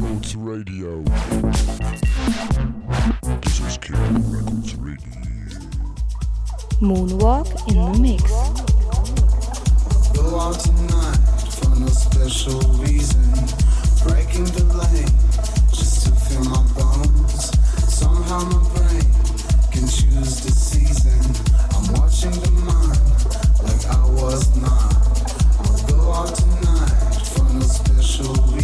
Records Radio. This is Records Radio. Moonwalk in the mix. Go out tonight for no special reason. Breaking the lane just to feel my bones. Somehow my brain can choose the season. I'm watching the mind like I was. I'll go out tonight for no special reason.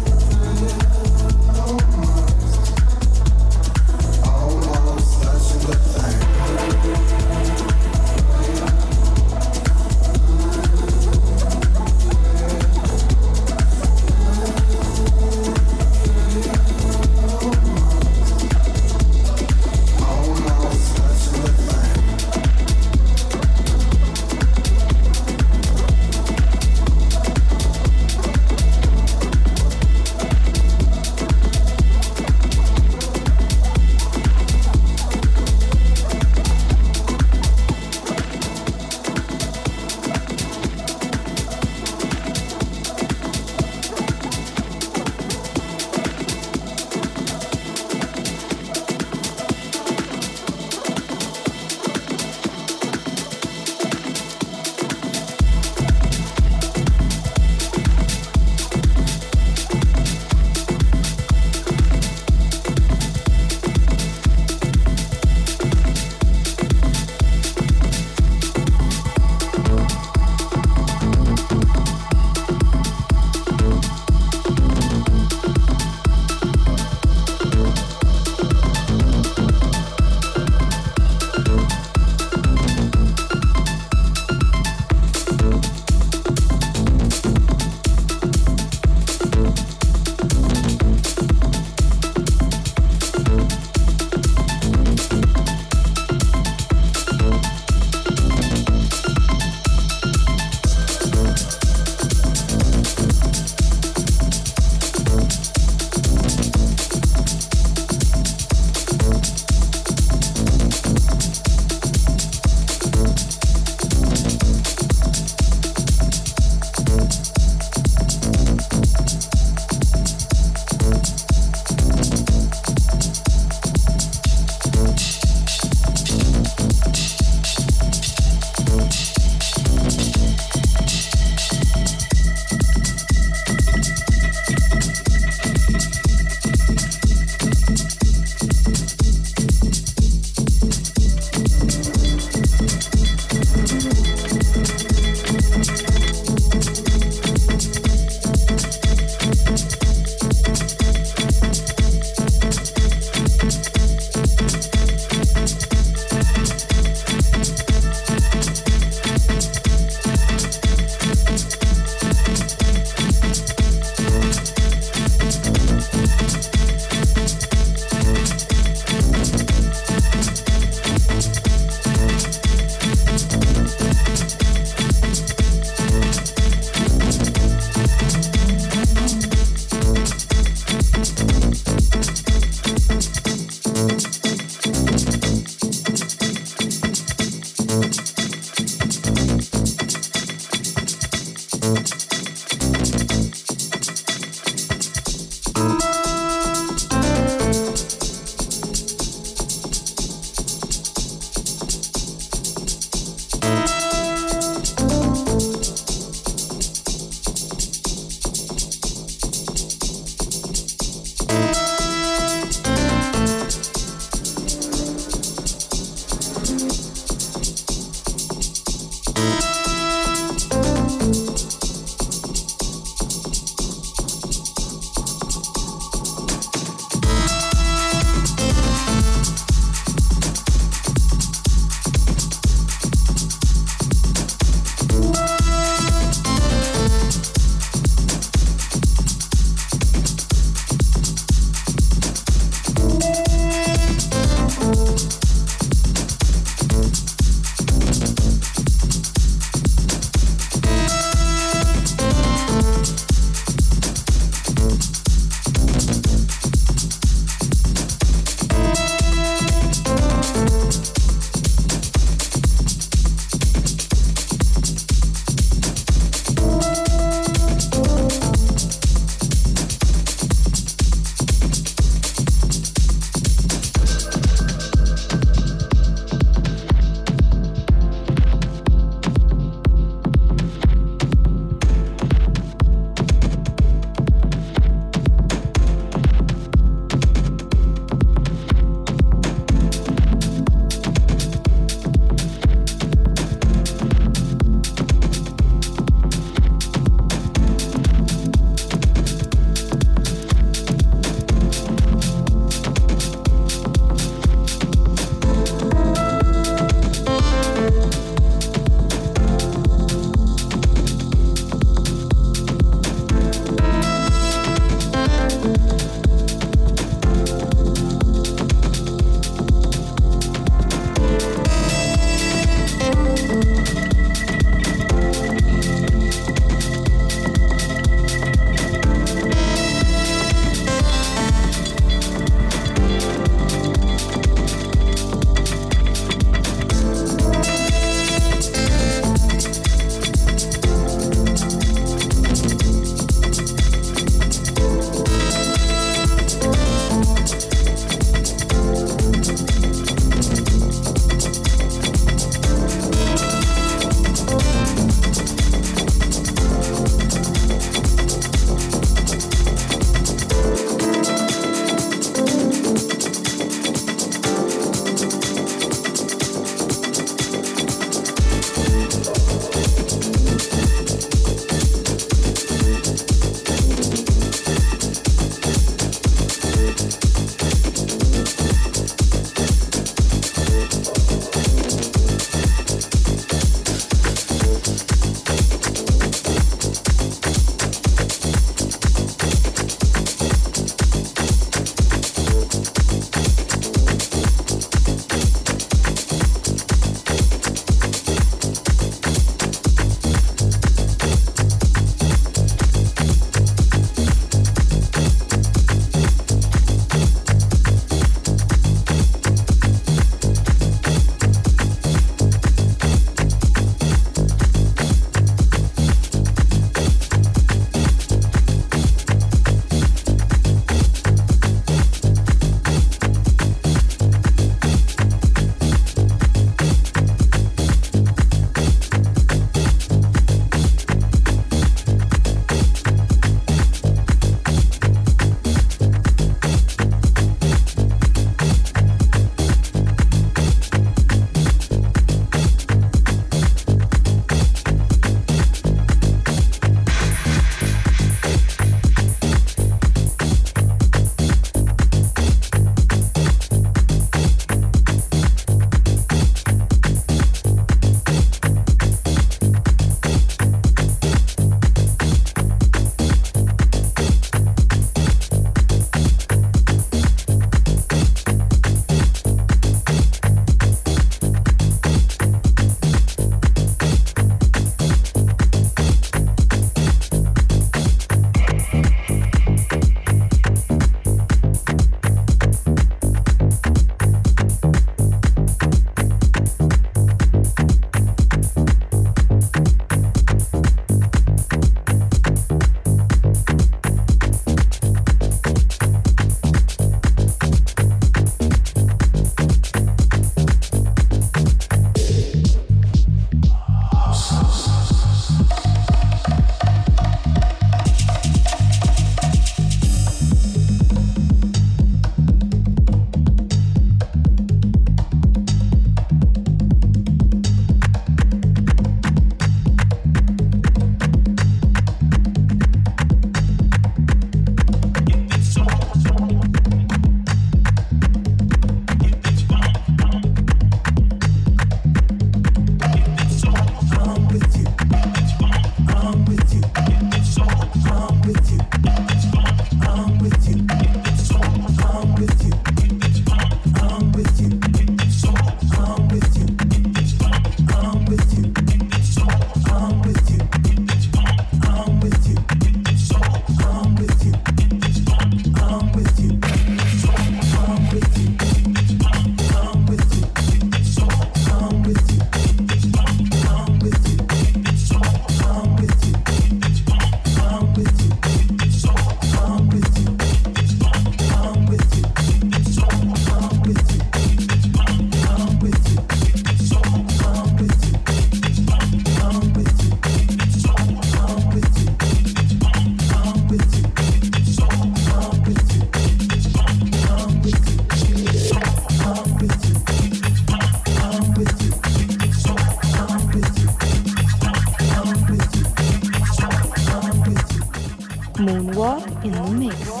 Moonwalk in the mix.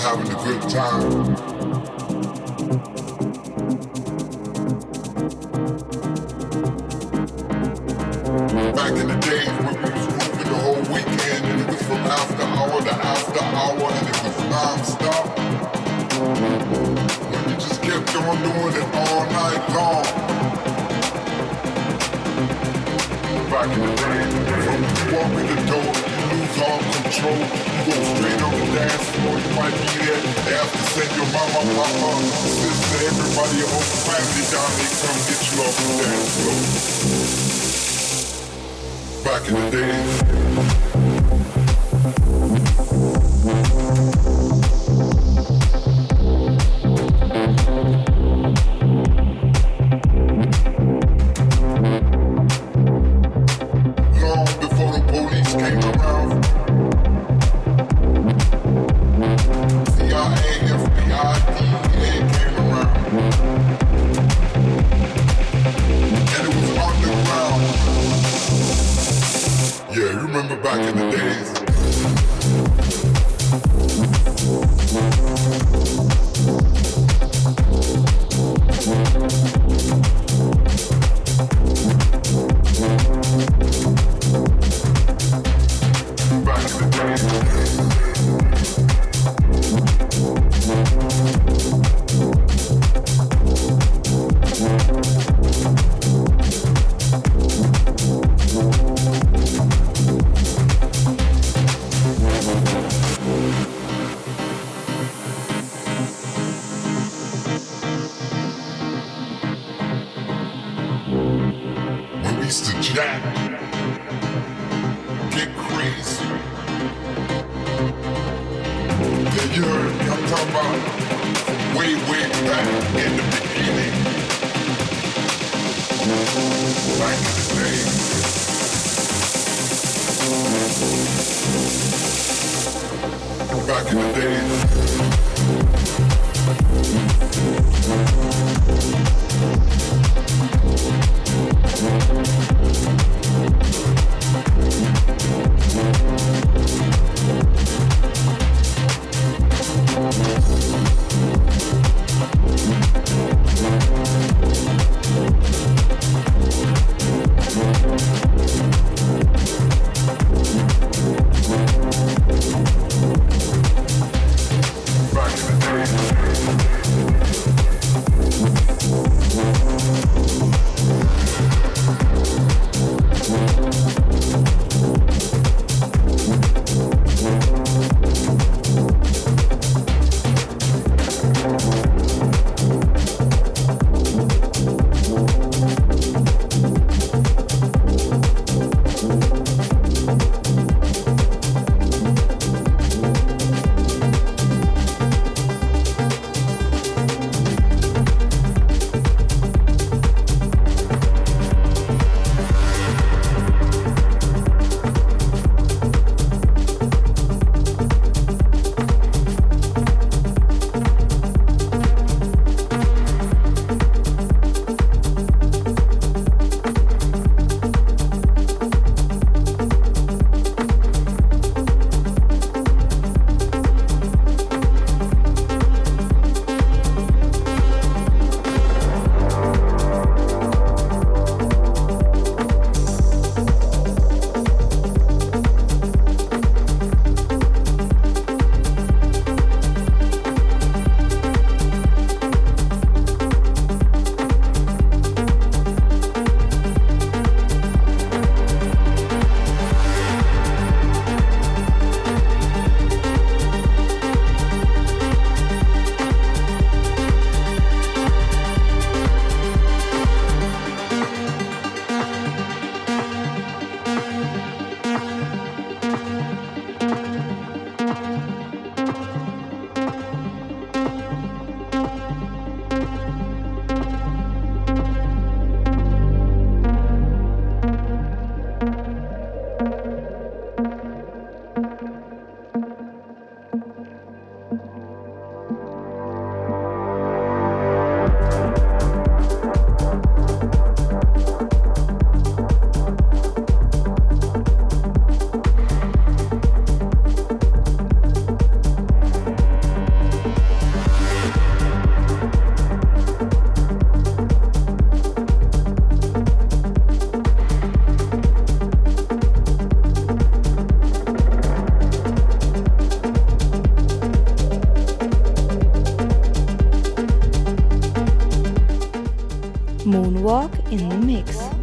having a good time. party, your whole family come get you off the dance floor. Back in the day. walk in the mix.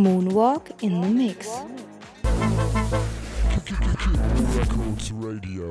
Moonwalk in the mix. Records Radio.